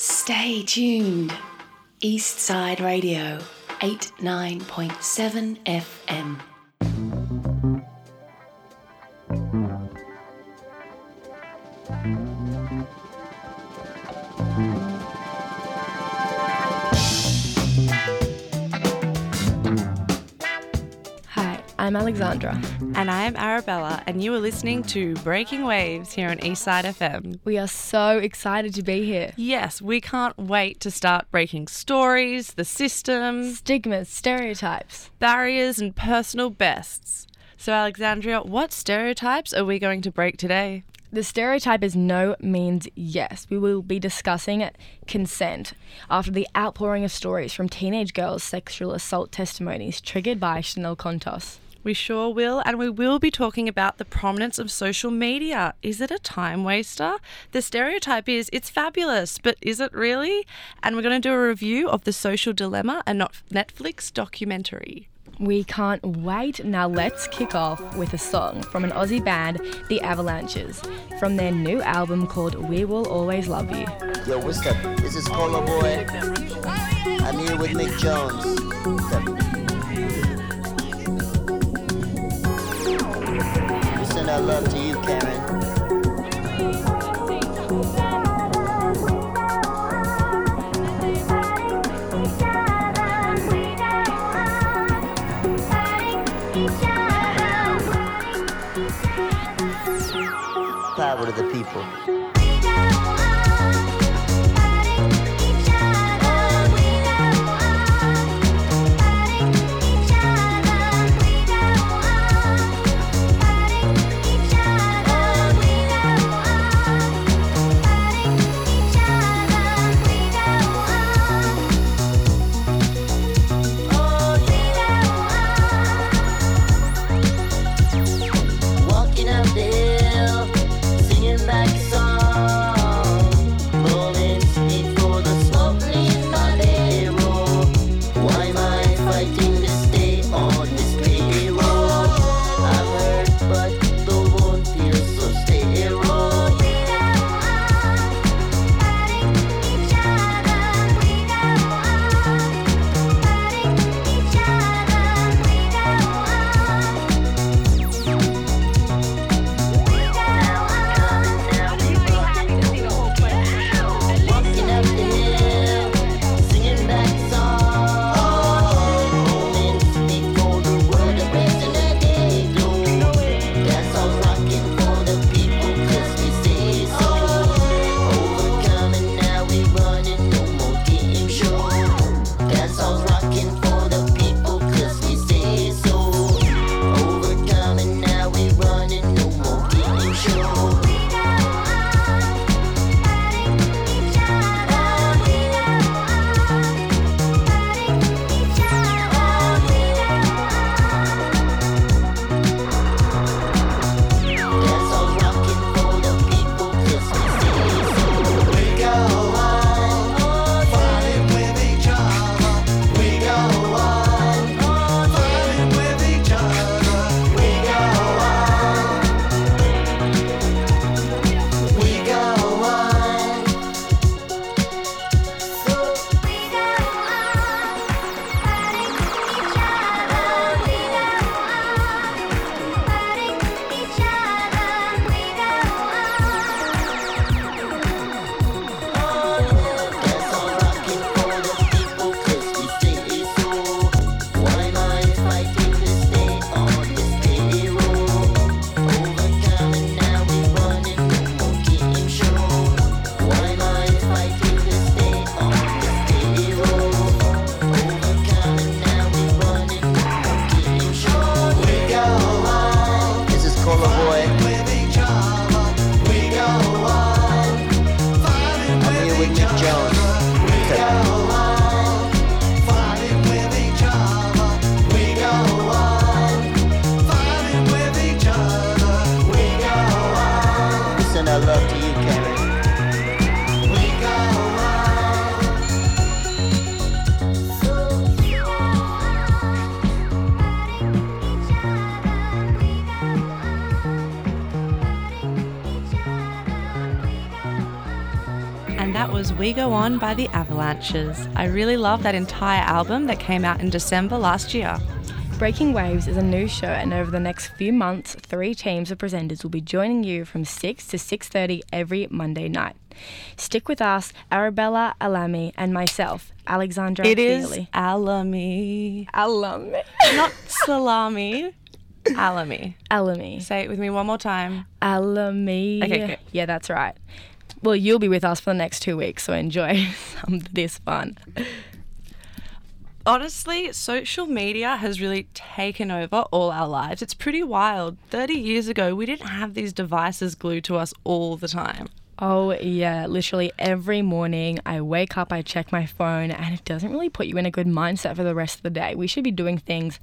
Stay tuned. East Side Radio, 89.7 FM. I'm Alexandra. And I am Arabella, and you are listening to Breaking Waves here on Eastside FM. We are so excited to be here. Yes, we can't wait to start breaking stories, the system, Stigmas, stereotypes. barriers, and personal bests. So, Alexandria, what stereotypes are we going to break today? The stereotype is no means yes. We will be discussing consent after the outpouring of stories from teenage girls' sexual assault testimonies triggered by Chanel Contos. We sure will, and we will be talking about the prominence of social media. Is it a time waster? The stereotype is it's fabulous, but is it really? And we're going to do a review of The Social Dilemma, a not- Netflix documentary. We can't wait. Now let's kick off with a song from an Aussie band, The Avalanches, from their new album called We Will Always Love You. Yo, what's up? This is Cola Boyy. I'm here with Mick Jones. Our love to you, Karen. Send our love to you, that was We Go On by the Avalanches. I really love that entire album that came out in December last year. Breaking Waves is a new show, and over the next few months, three teams of presenters will be joining you from 6 to 6:30 every Monday night. Stick with us, Arabella Alami, and myself, Alexandra It is Feely. Alami. Alami. Not salami. Alami. Alami. Say it with me one more time. Alami. Okay, good. Yeah, that's right. Well, you'll be with us for the next two weeks, so enjoy some of this fun. Honestly, social media has really taken over all our lives. It's pretty wild. 30 years ago, we didn't have these devices glued to us all the time. Oh, yeah. Literally every morning I wake up, I check my phone, and it doesn't really put you in a good mindset for the rest of the day. We should be doing things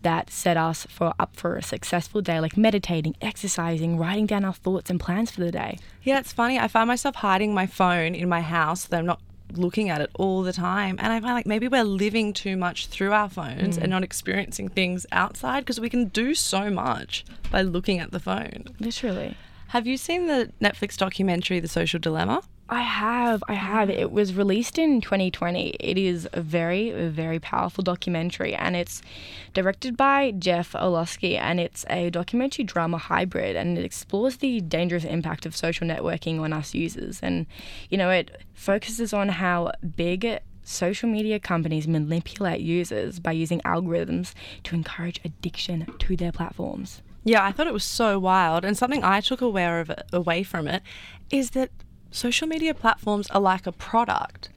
that set us for up for a successful day, like meditating, exercising, writing down our thoughts and plans for the day. Yeah, it's funny. I find myself hiding my phone in my house so that I'm not looking at it all the time. And I find like maybe we're living too much through our phones and mm. not experiencing things outside because we can do so much by looking at the phone. Literally. Have you seen the Netflix documentary, The Social Dilemma? I have, I have. It was released in 2020. It is a very, very powerful documentary, and it's directed by Jeff Orlowski, and it's a documentary drama hybrid, and it explores the dangerous impact of social networking on us users. And, you know, it focuses on how big social media companies manipulate users by using algorithms to encourage addiction to their platforms. Yeah, I thought it was so wild. And something I took aware of away from it is that social media platforms are like a product.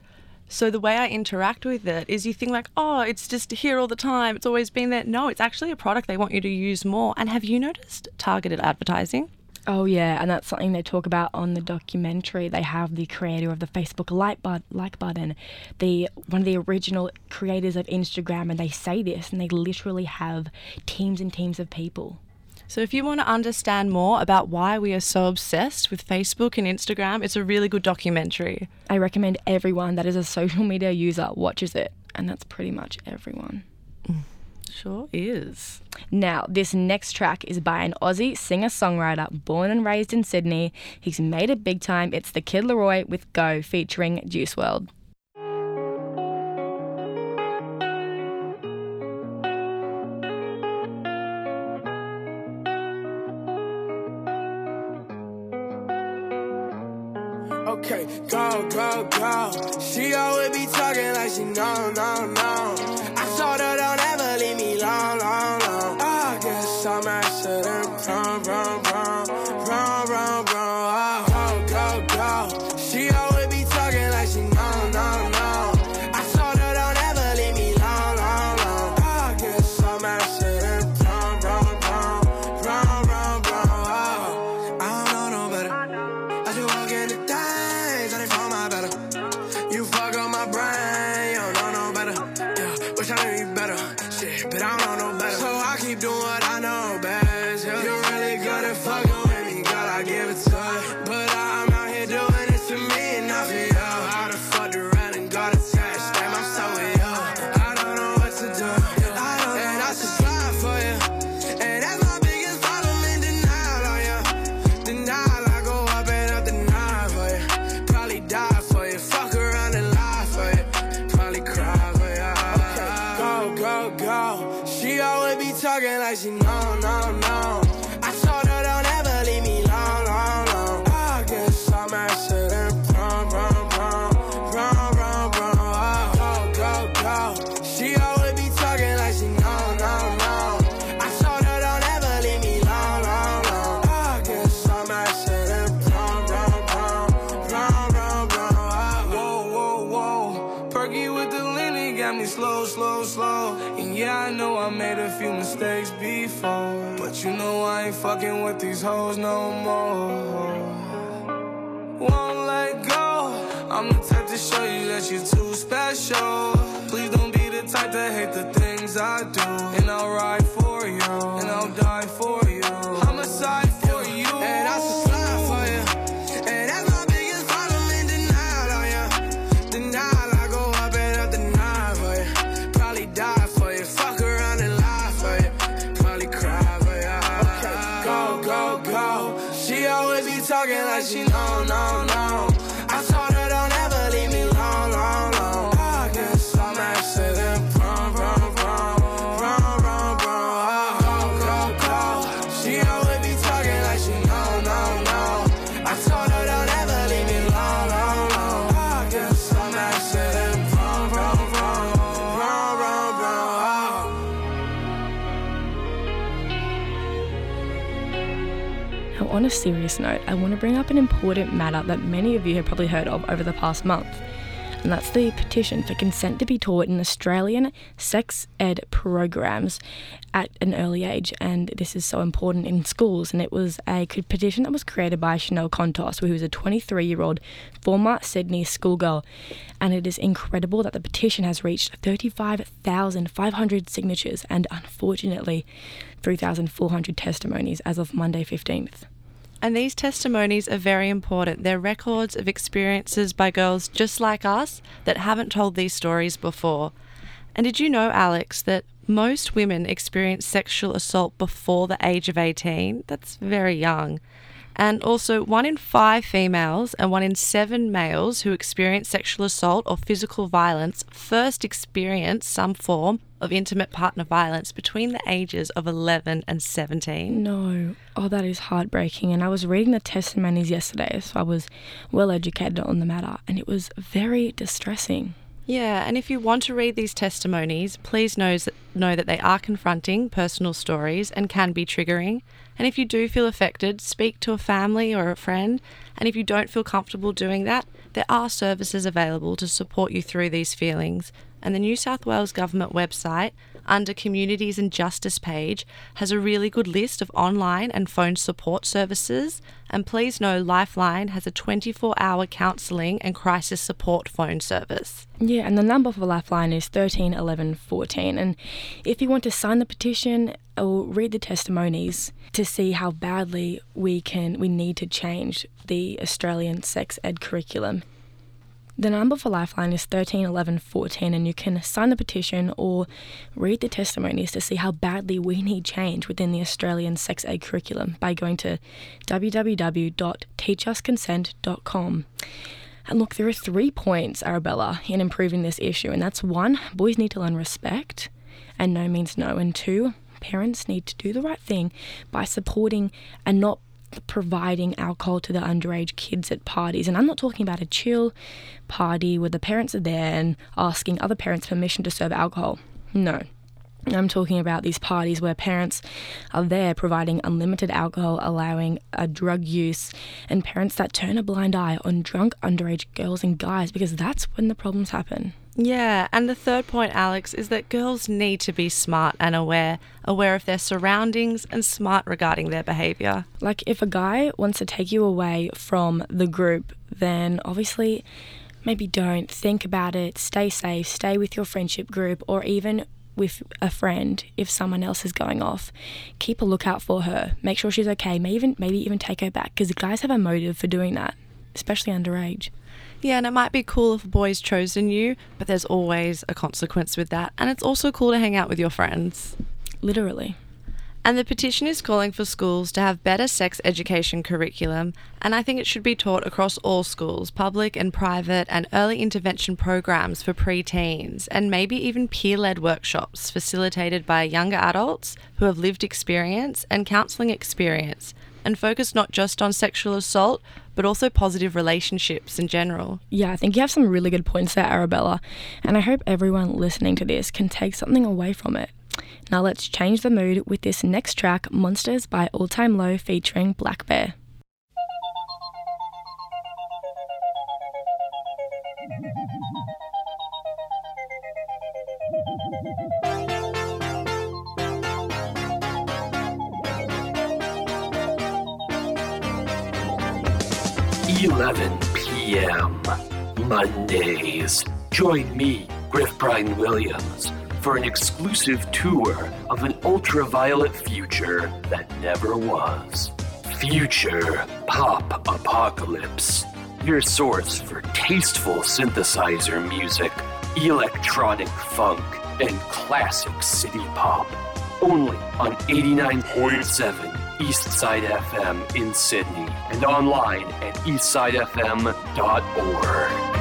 So the way I interact with it is you think like, oh, it's just here all the time. It's always been there. No, it's actually a product they want you to use more. And have you noticed targeted advertising? Oh yeah, and that's something they talk about on the documentary. They have the creator of the Facebook like, but- like button, the one of the original creators of Instagram, and they say this, and they literally have teams and teams of people. So if you want to understand more about why we are so obsessed with Facebook and Instagram, it's a really good documentary. I recommend everyone that is a social media user watches it, and that's pretty much everyone. Mm, sure is. Now, this next track is by an Aussie singer songwriter born and raised in Sydney. He's made it big time. It's the Kid LAROI with Go featuring Juice WRLD. You know I ain't fucking with these hoes no more. Won't let go. I'm the type to show you that you're too special. Please don't be the type to hate the things I do. And I'll ride for you. And I'll on a serious note, I want to bring up an important matter that many of you have probably heard of over the past month. And that's the petition for consent to be taught in Australian sex ed programs at an early age. And this is so important in schools. And it was a petition that was created by Chanel Contos, who is a 23 year old former Sydney schoolgirl. And it is incredible that the petition has reached 35,500 signatures and unfortunately 3,400 testimonies as of Monday 15th. And these testimonies are very important. They're records of experiences by girls just like us that haven't told these stories before. And did you know, Alex, that most women experience sexual assault before the age of 18? That's very young. And also, one in five females and one in seven males who experience sexual assault or physical violence first experience some form of intimate partner violence between the ages of 11 and 17. No. Oh, that is heartbreaking. And I was reading the testimonies yesterday, so I was well educated on the matter, and it was very distressing. Yeah, and if you want to read these testimonies, please know, know that they are confronting personal stories and can be triggering. And if you do feel affected, speak to a family or a friend. And if you don't feel comfortable doing that, there are services available to support you through these feelings. And the New South Wales Government website, under Communities and Justice page, has a really good list of online and phone support services. And please know Lifeline has a 24 hour counselling and crisis support phone service. Yeah, and the number for Lifeline is 13 11 14. And if you want to sign the petition or read the testimonies to see how badly we can we need to change the Australian sex ed curriculum, the number for Lifeline is 13 11 14, and you can sign the petition or read the testimonies to see how badly we need change within the Australian sex ed curriculum by going to www.teachusconsent.com. And look, there are three points, Arabella, in improving this issue, and that's one, boys need to learn respect, and no means no, and two, parents need to do the right thing by supporting and not providing alcohol to the underage kids at parties. And I'm not talking about a chill party where the parents are there and asking other parents permission to serve alcohol. No. I'm talking about these parties where parents are there providing unlimited alcohol, allowing a drug use, and parents that turn a blind eye on drunk underage girls and guys because that's when the problems happen. Yeah, and the third point, Alex, is that girls need to be smart and aware, aware of their surroundings and smart regarding their behaviour. Like, if a guy wants to take you away from the group, then obviously maybe don't think about it, stay safe, stay with your friendship group, or even with a friend if someone else is going off. Keep a lookout for her. Make sure she's okay. Maybe even maybe even take her back because guys have a motive for doing that, especially underage. Yeah, and it might be cool if a boy's chosen you, but there's always a consequence with that. And it's also cool to hang out with your friends. Literally. And the petition is calling for schools to have better sex education curriculum, and I think it should be taught across all schools, public and private, and early intervention programs for preteens, and maybe even peer led workshops facilitated by younger adults who have lived experience and counselling experience, and focus not just on sexual assault, but also positive relationships in general. Yeah, I think you have some really good points there, Arabella, and I hope everyone listening to this can take something away from it. Now let's change the mood with this next track, Monsters by All Time Low featuring blackbear. Mondays. Join me, Griff Bryan Williams, for an exclusive tour of an ultraviolet future that never was. Future Pop Apocalypse. Your source for tasteful synthesizer music, electronic funk, and classic city pop. Only on 89.7 Eastside FM in Sydney and online at eastsidefm.org.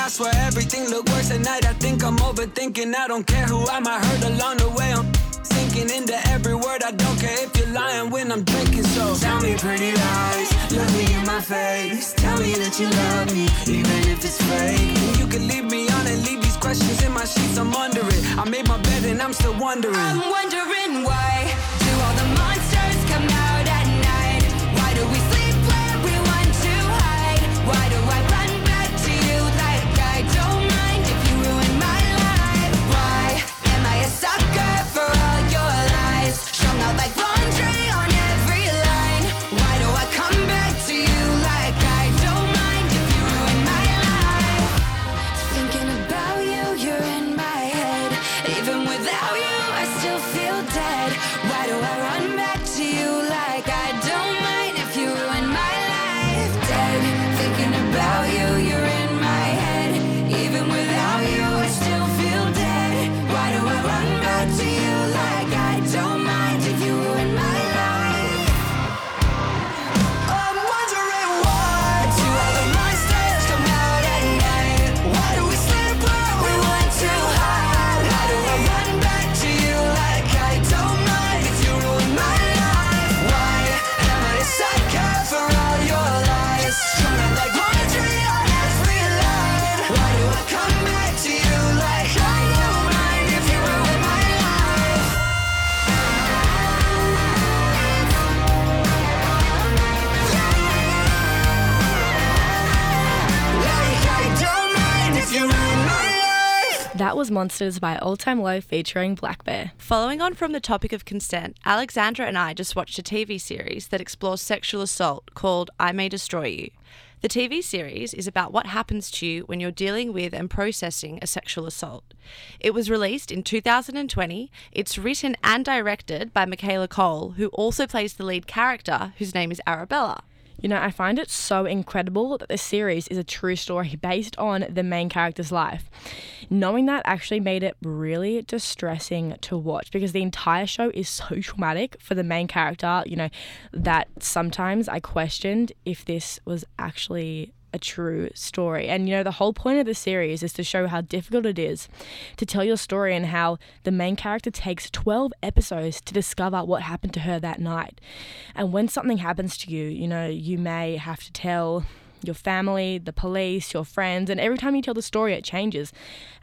I swear everything look worse at night. I think I'm overthinking. I don't care who I might hurt along the way. I'm sinking into every word. I don't care if you're lying when I'm drinking. So tell me pretty lies, look me in my face. Tell me that you love me, even if it's fake. You can leave me on and leave these questions in my sheets. I'm under it. I made my bed and I'm still wondering. I'm wondering why That was Monsters by All Time Low featuring blackbear. Following on from the topic of consent, Alexandra and I just watched a TV series that explores sexual assault called I May Destroy You. The TV series is about what happens to you when you're dealing with and processing a sexual assault. It was released in 2020. It's written and directed by Michaela Coel, who also plays the lead character, whose name is Arabella. You know, I find it so incredible that the series is a true story based on the main character's life. Knowing that actually made it really distressing to watch because the entire show is so traumatic for the main character, you know, that sometimes I questioned if this was actually a true story. And you know, the whole point of the series is to show how difficult it is to tell your story and how the main character takes 12 episodes to discover what happened to her that night. And when something happens to you, you know, you may have to tell your family, the police, your friends, and every time you tell the story, it changes.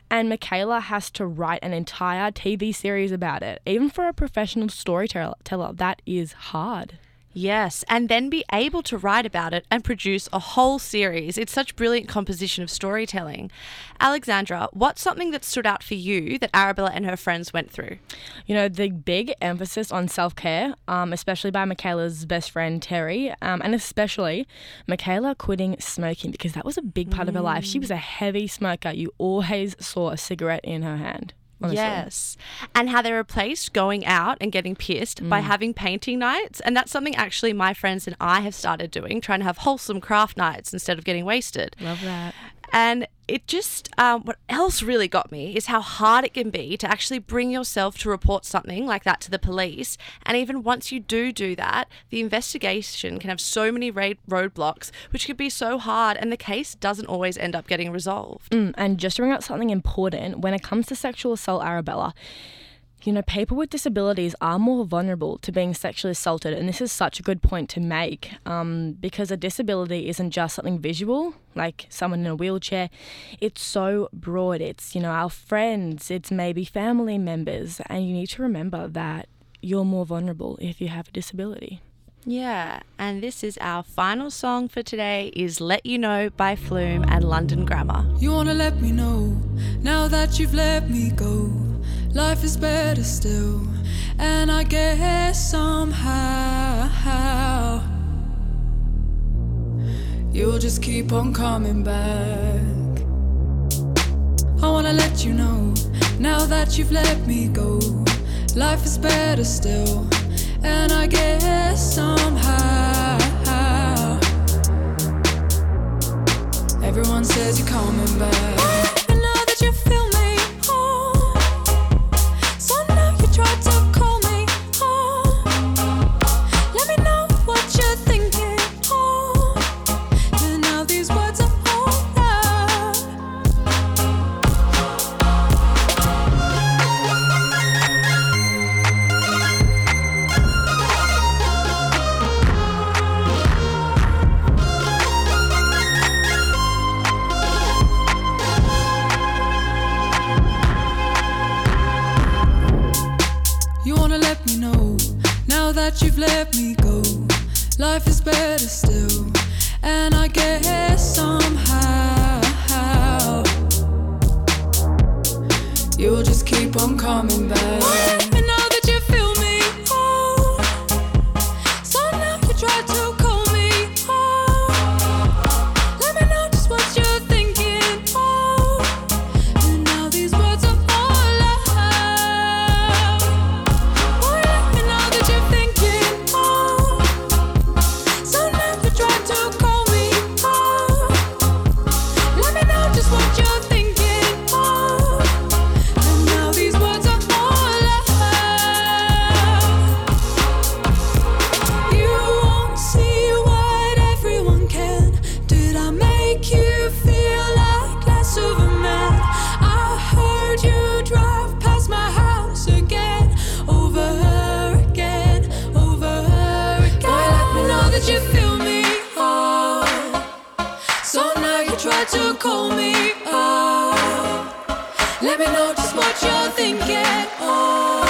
And Michaela has to write an entire TV series about it. Even for a professional storyteller, that is hard. Yes, and then be able to write about it and produce a whole series. It's such brilliant composition of storytelling. Alexandra, what's something that stood out for you that Arabella and her friends went through? You know, the big emphasis on self care, um, especially by Michaela's best friend Terry, um, and especially Michaela quitting smoking because that was a big part of her life. She was a heavy smoker. You always saw a cigarette in her hand. Honestly. Yes. And how they replaced going out and getting pissed by mm. having painting nights. And that's something actually my friends and I have started doing, trying to have wholesome craft nights instead of getting wasted. Love that. And it just, um, what else really got me is how hard it can be to actually bring yourself to report something like that to the police. And even once you do do that, the investigation can have so many roadblocks, which could be so hard, and the case doesn't always end up getting resolved. Mm, and just to bring out something important, when it comes to sexual assault, Arabella, you know, people with disabilities are more vulnerable to being sexually assaulted, and this is such a good point to make um, because a disability isn't just something visual, like someone in a wheelchair. It's so broad. It's, you know, our friends, it's maybe family members, and you need to remember that you're more vulnerable if you have a disability. Yeah, and this is our final song for today is Let You Know by Flume and London Grammar. You wanna let me know now that you've let me go. Life is better still, and I guess somehow you'll just keep on coming back. I wanna let you know now that you've let me go. Life is better still, and I guess somehow everyone says you're coming back. Keep coming back. Now you to call me. Oh, let me know just what you're thinking. Oh,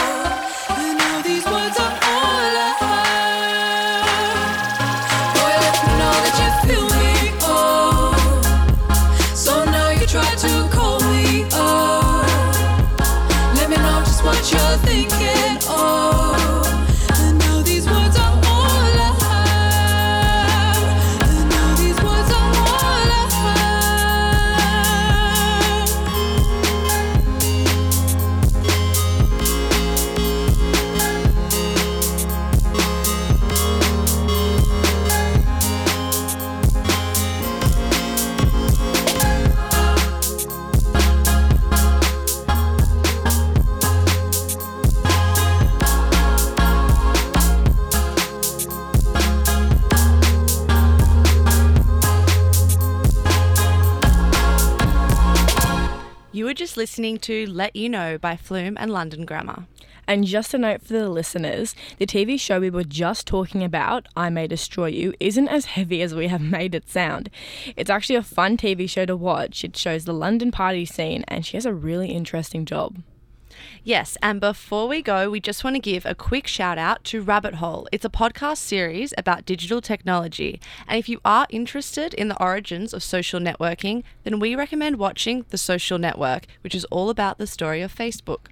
listening to Let You Know by Flume and London Grammar. And just a note for the listeners the TV show we were just talking about, I May Destroy You, isn't as heavy as we have made it sound. It's actually a fun TV show to watch. It shows the London party scene, and she has a really interesting job. Yes, and before we go, we just want to give a quick shout out to Rabbit Hole. It's a podcast series about digital technology. And if you are interested in the origins of social networking, then we recommend watching The Social Network, which is all about the story of Facebook.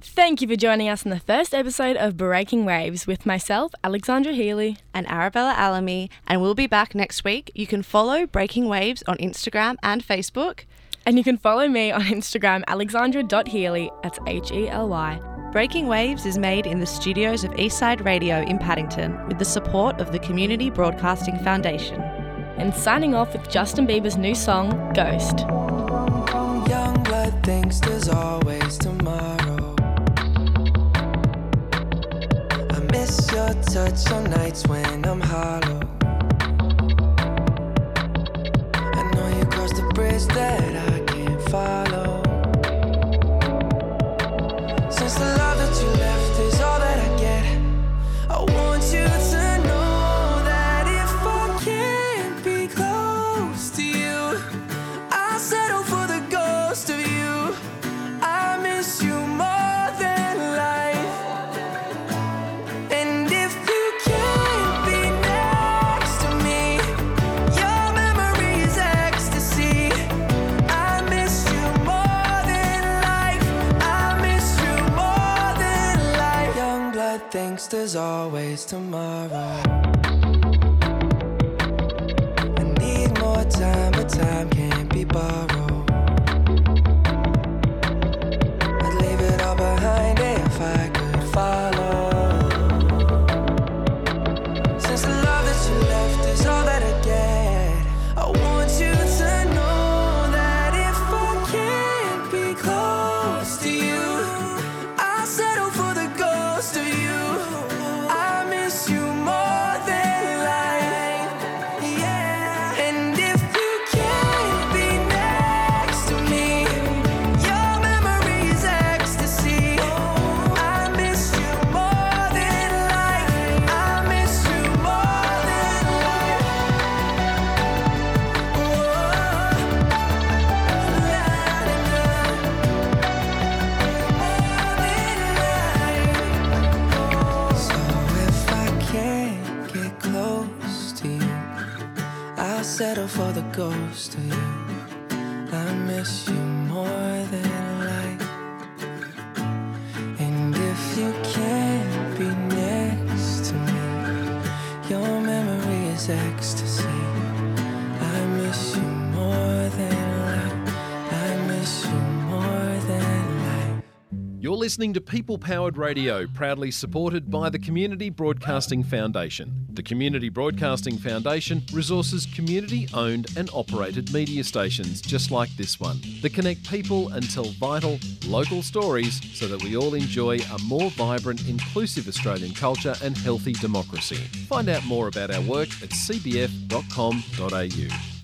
Thank you for joining us in the first episode of Breaking Waves with myself, Alexandra Healy. And Arabella Alamy, and we'll be back next week. You can follow Breaking Waves on Instagram and Facebook. And you can follow me on Instagram, alexandra.healy, that's H E L Y. Breaking Waves is made in the studios of Eastside Radio in Paddington with the support of the Community Broadcasting Foundation. And signing off with Justin Bieber's new song, Ghost. Young blood thinks there's always tomorrow. I miss your touch on nights when I'm hollow. I know you crossed the bridge that I thinks there's always tomorrow. Listening to People Powered Radio, proudly supported by the Community Broadcasting Foundation. The Community Broadcasting Foundation resources community owned and operated media stations just like this one that connect people and tell vital, local stories so that we all enjoy a more vibrant, inclusive Australian culture and healthy democracy. Find out more about our work at cbf.com.au.